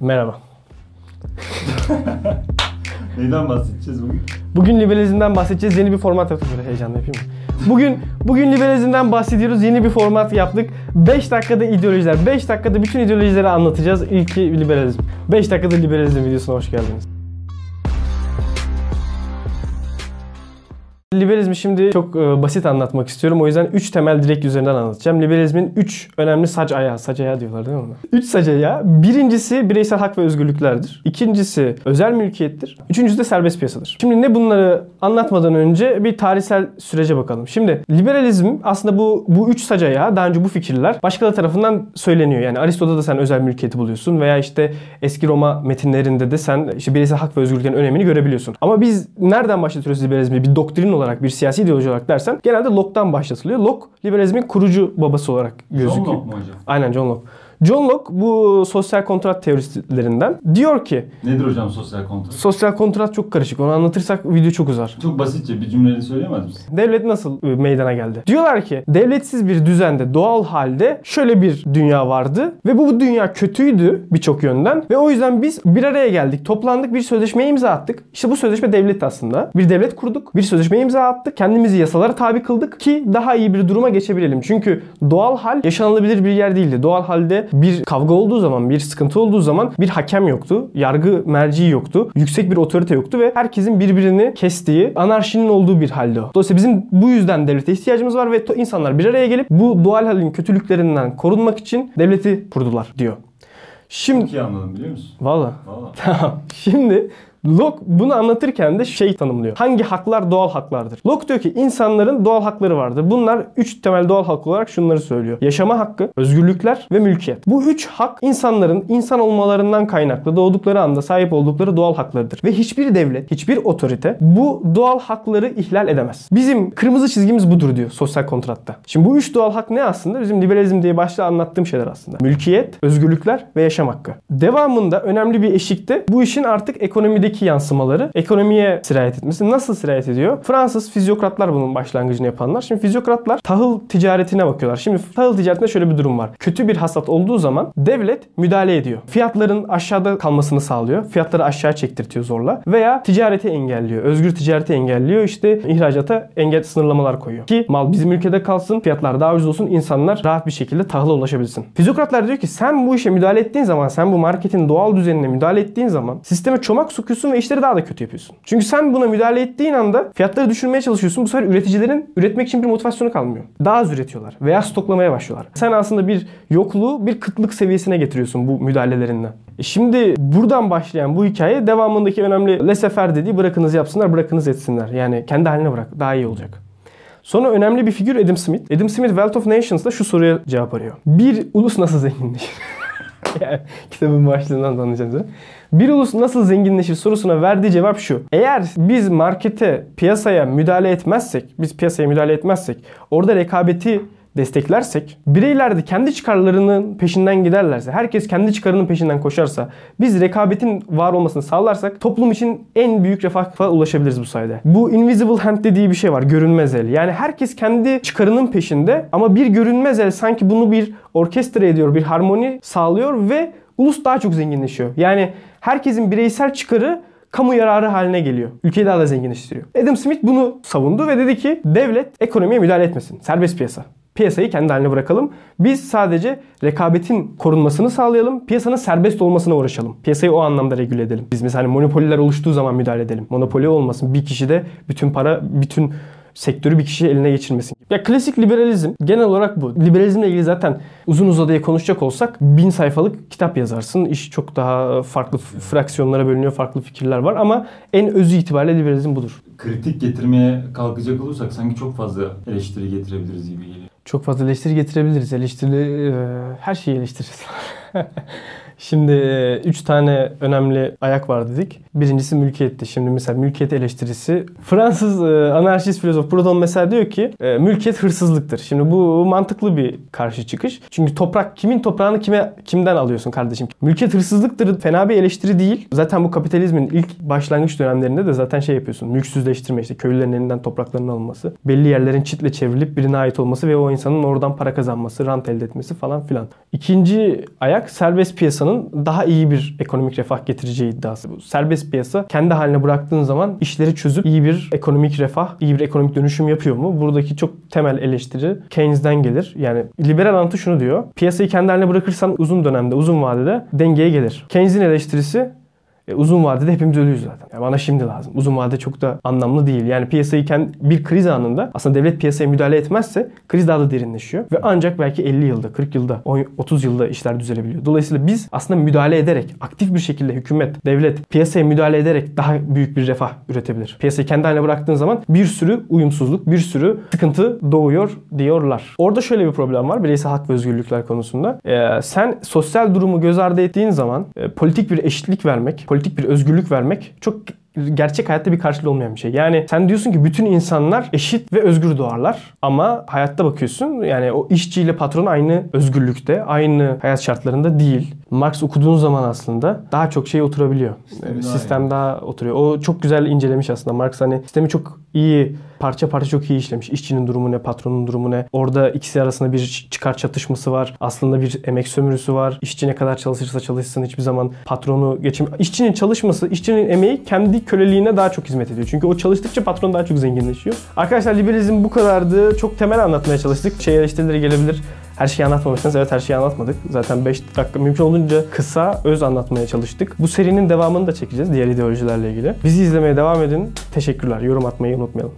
Merhaba. Neyden bahsedeceğiz bugün? Bugün liberalizmden bahsedeceğiz. Yeni bir format yaptık. Böyle heyecanlı yapayım mı? Bugün bugün liberalizmden bahsediyoruz. Yeni bir format yaptık. 5 dakikada ideolojiler. 5 dakikada bütün ideolojileri anlatacağız. İlki liberalizm. 5 dakikada liberalizm videosuna hoş geldiniz. Liberalizmi şimdi çok e, basit anlatmak istiyorum. O yüzden 3 temel direk üzerinden anlatacağım. Liberalizmin 3 önemli sac ayağı. Sac ayağı diyorlar değil mi ona? 3 sac ayağı. Birincisi bireysel hak ve özgürlüklerdir. İkincisi özel mülkiyettir. Üçüncüsü de serbest piyasadır. Şimdi ne bunları anlatmadan önce bir tarihsel sürece bakalım. Şimdi liberalizm aslında bu bu 3 sac ayağı daha önce bu fikirler başkaları tarafından söyleniyor. Yani Aristo'da da sen özel mülkiyeti buluyorsun veya işte eski Roma metinlerinde de sen işte bireysel hak ve özgürlüklerin önemini görebiliyorsun. Ama biz nereden başlatıyoruz liberalizmi? Bir doktrin olarak, bir siyasi ideoloji olarak dersen genelde Locke'dan başlatılıyor. Locke liberalizmin kurucu babası olarak gözüküyor. John Locke mu hocam? Aynen John Locke. John Locke bu sosyal kontrat teoristlerinden diyor ki Nedir hocam sosyal kontrat? sosyal kontrat çok karışık. Onu anlatırsak video çok uzar. Çok basitçe bir cümleyle söyleyemez misin? Devlet nasıl e, meydana geldi? Diyorlar ki devletsiz bir düzende doğal halde şöyle bir dünya vardı ve bu, bu dünya kötüydü birçok yönden ve o yüzden biz bir araya geldik, toplandık, bir sözleşmeye imza attık. İşte bu sözleşme devlet aslında. Bir devlet kurduk, bir sözleşmeye imza attık, kendimizi yasalara tabi kıldık ki daha iyi bir duruma geçebilelim. Çünkü doğal hal yaşanılabilir bir yer değildi. Doğal halde bir kavga olduğu zaman, bir sıkıntı olduğu zaman bir hakem yoktu, yargı merci yoktu, yüksek bir otorite yoktu ve herkesin birbirini kestiği, anarşinin olduğu bir halde o. Dolayısıyla bizim bu yüzden devlete ihtiyacımız var ve insanlar bir araya gelip bu doğal halin kötülüklerinden korunmak için devleti kurdular diyor. Şimdi Çok iyi anladım biliyor musun? valla Valla. Tamam. Şimdi Locke bunu anlatırken de şey tanımlıyor. Hangi haklar doğal haklardır? Locke diyor ki insanların doğal hakları vardır. Bunlar üç temel doğal hak olarak şunları söylüyor. Yaşama hakkı, özgürlükler ve mülkiyet. Bu üç hak insanların insan olmalarından kaynaklı doğdukları anda sahip oldukları doğal haklarıdır. Ve hiçbir devlet, hiçbir otorite bu doğal hakları ihlal edemez. Bizim kırmızı çizgimiz budur diyor sosyal kontratta. Şimdi bu üç doğal hak ne aslında? Bizim liberalizm diye başta anlattığım şeyler aslında. Mülkiyet, özgürlükler ve yaşam hakkı. Devamında önemli bir eşikte bu işin artık ekonomideki yansımaları ekonomiye sirayet etmesi. Nasıl sirayet ediyor? Fransız fizyokratlar bunun başlangıcını yapanlar. Şimdi fizyokratlar tahıl ticaretine bakıyorlar. Şimdi tahıl ticaretinde şöyle bir durum var. Kötü bir hasat olduğu zaman devlet müdahale ediyor. Fiyatların aşağıda kalmasını sağlıyor. Fiyatları aşağı çektirtiyor zorla. Veya ticareti engelliyor. Özgür ticareti engelliyor. İşte ihracata engel sınırlamalar koyuyor. Ki mal bizim ülkede kalsın, fiyatlar daha ucuz olsun, insanlar rahat bir şekilde tahıla ulaşabilsin. Fizyokratlar diyor ki sen bu işe müdahale ettiğin zaman, sen bu marketin doğal düzenine müdahale ettiğin zaman sisteme çomak sokuyorsun ve işleri daha da kötü yapıyorsun. Çünkü sen buna müdahale ettiğin anda fiyatları düşürmeye çalışıyorsun. Bu sefer üreticilerin üretmek için bir motivasyonu kalmıyor. Daha az üretiyorlar veya stoklamaya başlıyorlar. Sen aslında bir yokluğu bir kıtlık seviyesine getiriyorsun bu müdahalelerinden. E Şimdi buradan başlayan bu hikaye devamındaki önemli laissez-faire dediği bırakınız yapsınlar, bırakınız etsinler. Yani kendi haline bırak. Daha iyi olacak. Sonra önemli bir figür Adam Smith. Adam Smith Wealth of Nations'da şu soruya cevap arıyor. Bir ulus nasıl zenginleşir? kitabın başlığından da. Bir ulus nasıl zenginleşir sorusuna verdiği cevap şu. Eğer biz markete, piyasaya müdahale etmezsek, biz piyasaya müdahale etmezsek, orada rekabeti desteklersek, bireyler de kendi çıkarlarının peşinden giderlerse, herkes kendi çıkarının peşinden koşarsa, biz rekabetin var olmasını sağlarsak toplum için en büyük refaha ulaşabiliriz bu sayede. Bu invisible hand dediği bir şey var, görünmez el. Yani herkes kendi çıkarının peşinde ama bir görünmez el sanki bunu bir orkestra ediyor, bir harmoni sağlıyor ve ulus daha çok zenginleşiyor. Yani herkesin bireysel çıkarı kamu yararı haline geliyor. Ülkeyi daha da zenginleştiriyor. Adam Smith bunu savundu ve dedi ki devlet ekonomiye müdahale etmesin. Serbest piyasa. Piyasayı kendi haline bırakalım. Biz sadece rekabetin korunmasını sağlayalım. Piyasanın serbest olmasına uğraşalım. Piyasayı o anlamda regüle edelim. Biz mesela monopoliler oluştuğu zaman müdahale edelim. Monopoli olmasın. Bir kişi de bütün para, bütün sektörü bir kişi eline geçirmesin. Ya klasik liberalizm genel olarak bu. Liberalizmle ilgili zaten uzun uzadıya konuşacak olsak bin sayfalık kitap yazarsın. İş çok daha farklı fraksiyonlara bölünüyor, farklı fikirler var ama en özü itibariyle liberalizm budur. Kritik getirmeye kalkacak olursak sanki çok fazla eleştiri getirebiliriz gibi geliyor. Çok fazla eleştiri getirebiliriz. Eleştiri, e, her şeyi eleştiririz. Şimdi e, üç tane önemli ayak var dedik. Birincisi mülkiyetti. Şimdi mesela mülkiyet eleştirisi. Fransız e, anarşist filozof Proudhon mesela diyor ki e, mülkiyet hırsızlıktır. Şimdi bu mantıklı bir karşı çıkış. Çünkü toprak kimin toprağını kime kimden alıyorsun kardeşim? Mülkiyet hırsızlıktır fena bir eleştiri değil. Zaten bu kapitalizmin ilk başlangıç dönemlerinde de zaten şey yapıyorsun. Mülksüzleştirme işte köylülerin elinden topraklarının alınması. Belli yerlerin çitle çevrilip birine ait olması ve o insanın oradan para kazanması, rant elde etmesi falan filan. İkinci ayak serbest piyasanın piyasanın daha iyi bir ekonomik refah getireceği iddiası. Bu serbest piyasa kendi haline bıraktığın zaman işleri çözüp iyi bir ekonomik refah, iyi bir ekonomik dönüşüm yapıyor mu? Buradaki çok temel eleştiri Keynes'den gelir. Yani liberal anlatı şunu diyor. Piyasayı kendi haline bırakırsan uzun dönemde, uzun vadede dengeye gelir. Keynes'in eleştirisi e, uzun vadede hepimiz ölüyüz zaten. Yani bana şimdi lazım. Uzun vadede çok da anlamlı değil. Yani piyasayı kendi, bir kriz anında aslında devlet piyasaya müdahale etmezse kriz daha da derinleşiyor. Ve ancak belki 50 yılda, 40 yılda, 10 30 yılda işler düzelebiliyor. Dolayısıyla biz aslında müdahale ederek, aktif bir şekilde hükümet, devlet piyasaya müdahale ederek daha büyük bir refah üretebilir. Piyasayı kendi haline bıraktığın zaman bir sürü uyumsuzluk, bir sürü sıkıntı doğuyor diyorlar. Orada şöyle bir problem var bireysel hak ve özgürlükler konusunda. Ee, sen sosyal durumu göz ardı ettiğin zaman e, politik bir eşitlik vermek, politik bir özgürlük vermek çok gerçek hayatta bir karşılığı olmayan bir şey. Yani sen diyorsun ki bütün insanlar eşit ve özgür doğarlar. Ama hayatta bakıyorsun yani o işçiyle patron aynı özgürlükte, aynı hayat şartlarında değil. Marx okuduğun zaman aslında daha çok şey oturabiliyor. Sistem daha sistem daha oturuyor. O çok güzel incelemiş aslında. Marx hani sistemi çok iyi parça parça çok iyi işlemiş. İşçinin durumu ne, patronun durumu ne. Orada ikisi arasında bir çıkar çatışması var. Aslında bir emek sömürüsü var. İşçi ne kadar çalışırsa çalışsın hiçbir zaman patronu geçim. İşçinin çalışması, işçinin emeği kendi köleliğine daha çok hizmet ediyor. Çünkü o çalıştıkça patron daha çok zenginleşiyor. Arkadaşlar liberalizm bu kadardı. Çok temel anlatmaya çalıştık. Şey eleştirileri gelebilir. Her şeyi anlatmamışsınız. Evet her şeyi anlatmadık. Zaten 5 dakika mümkün olduğunca kısa, öz anlatmaya çalıştık. Bu serinin devamını da çekeceğiz diğer ideolojilerle ilgili. Bizi izlemeye devam edin. Teşekkürler. Yorum atmayı unutmayalım.